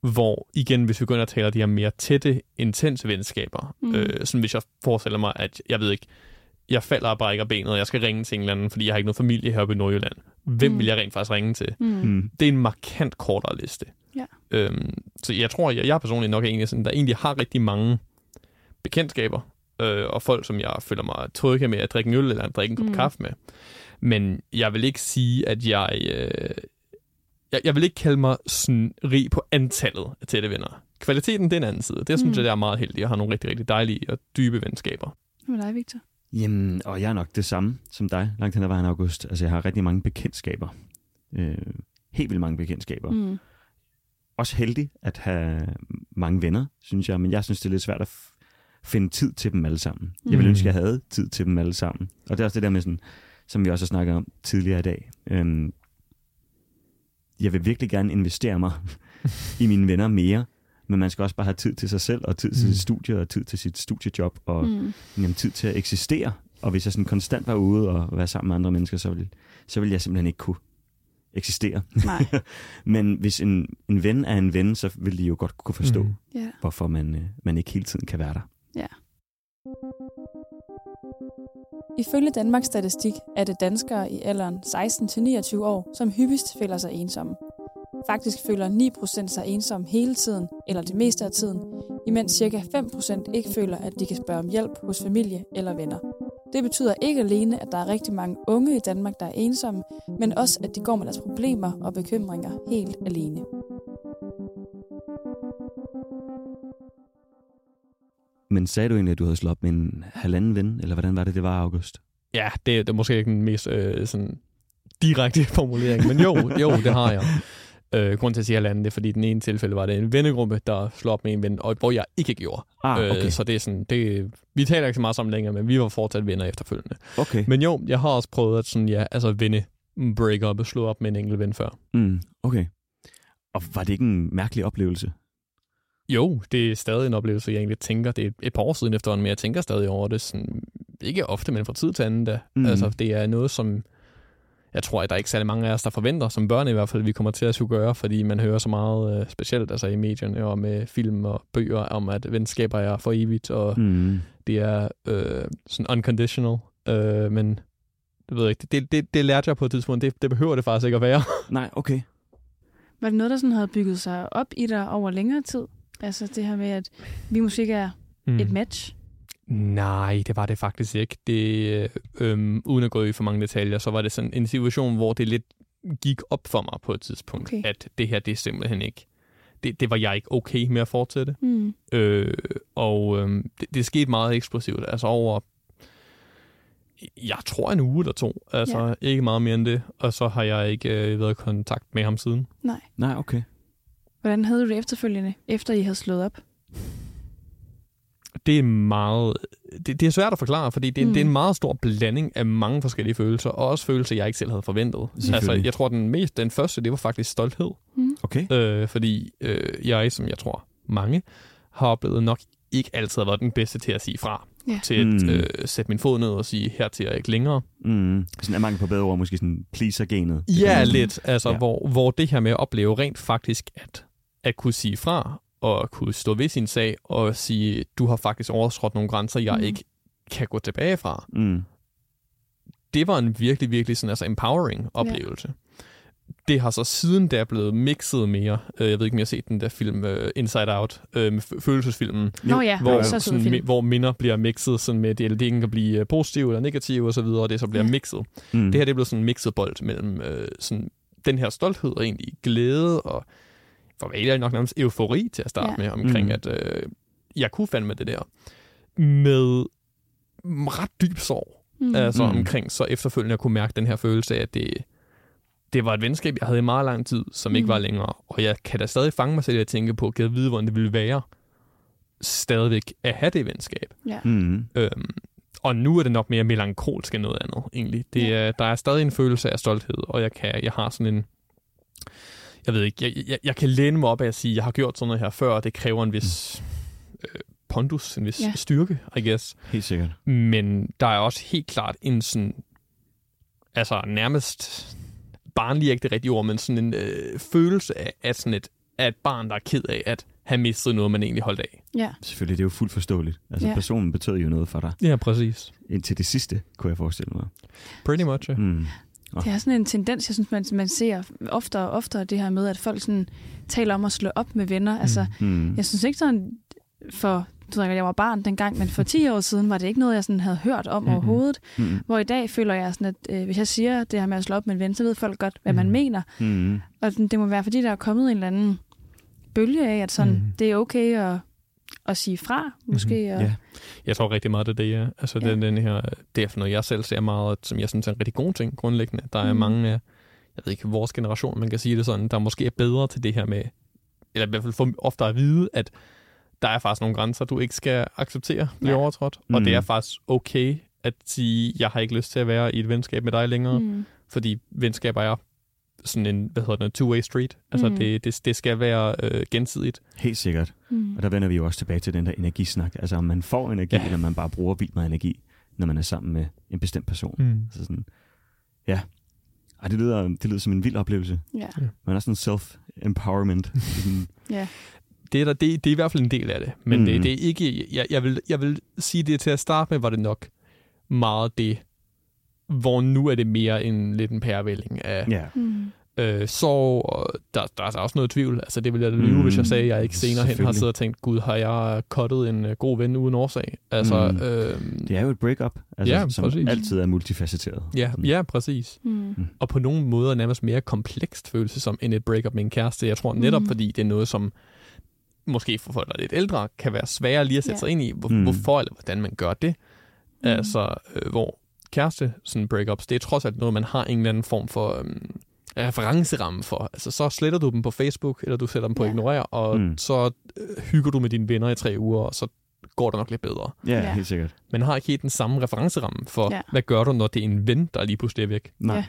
Hvor igen, hvis vi går ind og taler de her mere tætte, intense venskaber, Mm. øh, sådan hvis jeg forestiller mig, at jeg ved ikke, jeg falder og brækker benet, og jeg skal ringe til en eller anden, fordi jeg har ikke noget familie heroppe i Nordjylland. Hvem Mm. vil jeg rent faktisk ringe til? Mm. Mm. Det er en markant kortere liste. Ja. Øhm, så jeg tror, jeg, jeg personligt nok er en af sådan, der egentlig har rigtig mange bekendtskaber, øh, og folk, som jeg føler mig trygge med at drikke en øl eller at drikke en kop Mm. kaffe med. Men jeg vil ikke sige, at jeg... Øh, jeg, jeg vil ikke kalde mig sådan rig på antallet af tætte venner. Kvaliteten, det er en anden side. Det synes Mm. jeg, det er meget heldig. Jeg har nogle rigtig, rigtig dejlige og dybe venskaber. Hvad med dig, Victor? Jamen, og jeg er nok det samme som dig, langt hen ad vejen, August. Altså, jeg har rigtig mange bekendtskaber. Øh, helt vildt mange bekendtskaber. Mm. Også heldig at have mange venner, synes jeg, men jeg synes, det er lidt svært at finde tid til dem alle sammen. Mm. Jeg ville ønske, at jeg havde tid til dem alle sammen. Og det er også det der med, sådan, som vi også har snakket om tidligere i dag. Øhm, jeg vil virkelig gerne investere mig (laughs) i mine venner mere, men man skal også bare have tid til sig selv, og tid til Mm. sit studie, og tid til sit studiejob, og Mm. jamen, tid til at eksistere. Og hvis jeg sådan konstant var ude og være sammen med andre mennesker, så ville, så ville jeg simpelthen ikke kunne eksistere. Nej. (laughs) Men hvis en, en ven er en ven, så vil de jo godt kunne forstå, mm. Ja. hvorfor man, øh, man ikke hele tiden kan være der. Ja. Ifølge Danmarks Statistik er det danskere i alderen 16-29 år, som hyppigst føler sig ensomme. Faktisk føler 9% sig ensomme hele tiden, eller det meste af tiden, imens ca. 5% ikke føler, at de kan spørge om hjælp hos familie eller venner. Det betyder ikke alene, at der er rigtig mange unge i Danmark, der er ensomme, men også, at de går med deres problemer og bekymringer helt alene. Men sagde du egentlig, at du havde slået op med en halvanden ven, eller hvordan var det, det var, August? Ja, det, det er måske ikke den mest øh, sådan direkte (laughs) formulering, men jo, jo, det har jeg. Øh, grund til at sige halvanden, det er, fordi den ene tilfælde var det en vennegruppe, der slog op med en ven, og hvor jeg ikke gjorde. Ah, okay. Øh, så det er sådan, det, vi taler ikke så meget sammen længere, men vi var fortsat venner efterfølgende. okay. Men jo, jeg har også prøvet at sådan, ja, altså vende break up og slå op med en enkelt ven før. Mm, okay. Og var det ikke en mærkelig oplevelse? Jo, det er stadig en oplevelse, jeg egentlig tænker. Det er et par år siden efterhånden, men jeg tænker stadig over det. Sådan, ikke ofte, men fra tid til anden da. Mm. Altså, det er noget, som jeg tror, at der er ikke særlig mange af os, der forventer, som børn i hvert fald, vi kommer til at skulle gøre, fordi man hører så meget øh, specielt altså i medierne og med film og bøger om, at venskaber er for evigt, og. Mm. det er øh, sådan unconditional. Øh, men det ved jeg ikke, det, det, det lærte jeg på et tidspunkt. Det, det behøver det faktisk ikke at være. Nej, okay. Var det noget, der sådan havde bygget sig op i dig over længere tid? Altså det her med, at vi måske er mm. et match? Nej, det var det faktisk ikke. Det, øhm, uden at gå i for mange detaljer, så var det sådan en situation, hvor det lidt gik op for mig på et tidspunkt, Okay. at det her, det er simpelthen ikke... Det, det var jeg ikke okay med at fortsætte. Mm. Øh, og øhm, det, det skete meget eksplosivt. Altså over, jeg tror en uge eller to. Altså ja. ikke meget mere end det. Og så har jeg ikke øh, været i kontakt med ham siden. Nej. Nej, okay. Hvordan havde du det efterfølgende, efter I havde slået op? det er meget... Det, det er svært at forklare, fordi det, Mm. mm. det er en meget stor blanding af mange forskellige følelser, og også følelser, jeg ikke selv havde forventet. Altså, jeg tror, den mest, den første, det var faktisk stolthed. Mm. Okay. Øh, fordi øh, jeg, som jeg tror mange, har oplevet nok ikke altid har været den bedste til at sige fra. Ja. Til at Mm. øh, sætte min fod ned og sige, her til jeg ikke længere. Mm. Sådan er mange på bedre ord, måske sådan pleaser-genet. Ja, Mm. lidt. Altså, ja. hvor, hvor det her med at opleve rent faktisk at, at kunne sige fra, og kunne stå ved sin sag, og sige, du har faktisk overtrådt nogle grænser, jeg Mm. ikke kan gå tilbage fra. Mm. Det var en virkelig, virkelig sådan, altså empowering oplevelse. Ja. Det har så siden der blevet mixet mere. Øh, Jeg ved ikke, om jeg har set den der film uh, Inside Out, f- følelsesfilmen, Nå ja, hvor, så sådan, film. mi- hvor minder bliver mixet, sådan med, det, det kan blive positive eller negative osv., og det så bliver Ja. mixet. Mm. Det her det er blevet sådan en mixet bold mellem øh, sådan, den her stolthed og egentlig glæde og for hvad jeg nok nærmest eufori til at starte Ja. med omkring, Mm. at øh, jeg kunne fandme det der. Med ret dyb sorg. Mm. Altså Mm. omkring, så efterfølgende jeg kunne mærke den her følelse af, at det, det var et venskab, jeg havde i meget lang tid, som mm. ikke var længere. Og jeg kan da stadig fange mig selv i at tænke på, kan jeg vide, hvordan det ville være stadigvæk at have det venskab. Ja. Mm. Øhm, og nu er det nok mere melankolsk end noget andet, egentlig. Det, Ja. er, der er stadig en følelse af stolthed, og jeg, kan, jeg har sådan en... Jeg ved ikke, jeg, jeg, jeg kan læne mig op af at sige, at jeg har gjort sådan noget her før, og det kræver en vis øh, pondus, en vis Ja. styrke, I guess. Helt sikkert. Men der er også helt klart en sådan... Altså nærmest barnlig ikke det rigtige ord, men sådan en øh, følelse af, at sådan et, af et barn, der er ked af at have mistet noget, man egentlig holdt af. ja. Selvfølgelig, det er jo fuldt forståeligt. Altså, ja. personen betød jo noget for dig. Ja, præcis. Indtil det sidste, kunne jeg forestille mig. Pretty much, ja. Mm. Det er sådan en tendens, jeg synes, man, man ser oftere og oftere det her med, at folk sådan taler om at slå op med venner. Altså, Mm. jeg synes ikke sådan, for du ved, jeg var barn dengang, men for (laughs) 10 år siden var det ikke noget, jeg sådan havde hørt om Mhm. overhovedet. Mm. Hvor i dag føler jeg sådan, at øh, hvis jeg siger det her med at slå op med en ven, så ved folk godt, hvad man Mhm. mener. Mm. Og det må være, fordi der er kommet en eller anden bølge af, at sådan, Mhm. det er okay at, at sige fra, måske. Og, Ja. Jeg tror rigtig meget, det er det, ja. Altså, Ja. ja. Den, den her, det er for noget, jeg selv ser meget, som jeg synes er en rigtig god ting, grundlæggende. Der er Mm. mange af, jeg ved ikke, vores generation, man kan sige det sådan, der måske er bedre til det her med, eller i hvert fald for ofte at vide, at der er faktisk nogle grænser, du ikke skal acceptere blive Ja. overtrådt. Mm. Og det er faktisk okay at sige, jeg har ikke lyst til at være i et venskab med dig længere. Mm. fordi venskaber er sådan en, hvad hedder det, two-way street. Altså, Mm. det, det, det skal være øh, gensidigt. Helt sikkert. Mm. Og der vender vi jo også tilbage til den der energisnak. Altså om man får energi, ja. Eller man bare bruger vildt meget energi, når man er sammen med en bestemt person. Mm. Mm. Så sådan, ja. Ej, det, lyder, det lyder som en vild oplevelse. Ja. Man er sådan self-empowerment. (laughs) Ja. det er, der, det, det er i hvert fald en del af det. Men mm. det, det er ikke... Jeg, jeg, vil, jeg vil sige det til at starte med, var det nok meget det, hvor nu er det mere en lidt en pærevælling af ja. Mm. øh, sorg, og der, der er også noget tvivl. Altså det ville jeg lyve, Mm. mm. hvis jeg sagde, at jeg ikke senere hen har siddet og tænkt, gud, har jeg kottet en uh, god ven uden årsag? Altså, Mm. mm. øh, Det er jo et breakup, altså, Ja, som præcis. altid er multifacetteret. ja, Sådan. ja, præcis. Mm. Og på nogle måder nærmest mere komplekst følelse som end et breakup med en kæreste. Jeg tror netop, Mm. mm. fordi det er noget, som måske for folk, der er lidt ældre, kan være sværere lige at sætte ja. sig ind i, hvor, Mm. mm. hvorfor eller hvordan man gør det. Mm. Mm. Altså, øh, hvor kæreste sådan breakups, det er trods alt noget, man har en eller anden form for øhm, referenceramme for. Altså, så sletter du dem på Facebook, eller du sætter dem på Ja. ignorer, og Mm. så øh, hygger du med dine venner i tre uger, og så går det nok lidt bedre. Ja, Ja. ja. helt sikkert. Men har ikke helt den samme referenceramme for, Ja. hvad gør du, når det er en ven, der lige pludselig er væk? Nej. Ja.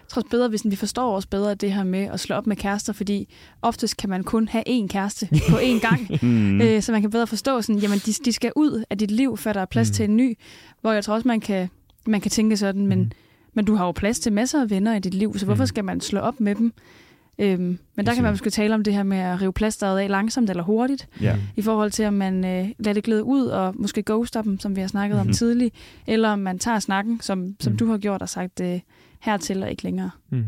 Jeg tror også bedre, hvis vi forstår os bedre det her med at slå op med kærester, fordi oftest kan man kun have én kæreste (laughs) på én gang. Mm. Øh, så man kan bedre forstå, sådan, jamen de, de skal ud af dit liv, før der er plads mm. til en ny. Hvor jeg tror også, man kan, man kan tænke sådan, men, Mm. men du har jo plads til masser af venner i dit liv, så hvorfor Mm. skal man slå op med dem? Øhm, men der kan man måske tale om det her med at rive plasteret af langsomt eller hurtigt, Ja. i forhold til, om man øh, lader det glide ud og måske ghoster dem, som vi har snakket om Mhm. tidligere, eller om man tager snakken, som, som Mhm. du har gjort og sagt øh, hertil og ikke længere. Mm.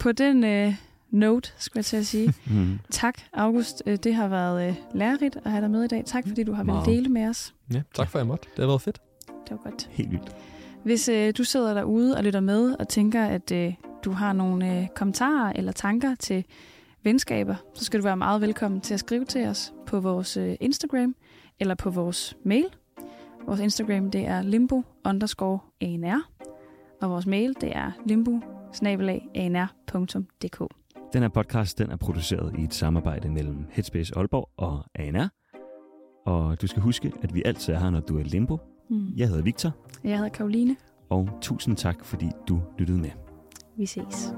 På den øh, note, skulle jeg til at sige, (laughs) Mm. tak August. Øh, Det har været øh, lærerigt at have dig med i dag. Tak fordi du har villet dele med os. Ja, tak for, at jeg måtte. Det har været fedt. Det var godt. Helt vildt. Hvis øh, du sidder derude og lytter med og tænker, at øh, du har nogle øh, kommentarer eller tanker til venskaber, så skal du være meget velkommen til at skrive til os på vores øh, Instagram eller på vores mail. Vores Instagram det er limbo underscore ANR, og vores mail det er limbo Den her podcast den er produceret i et samarbejde mellem Headspace Aalborg og ANR. Og du skal huske, at vi altid er her, når du er limbo. Mm. Jeg hedder Victor, Jeg hedder Karoline. og tusind tak, fordi du lyttede med. Vi ses.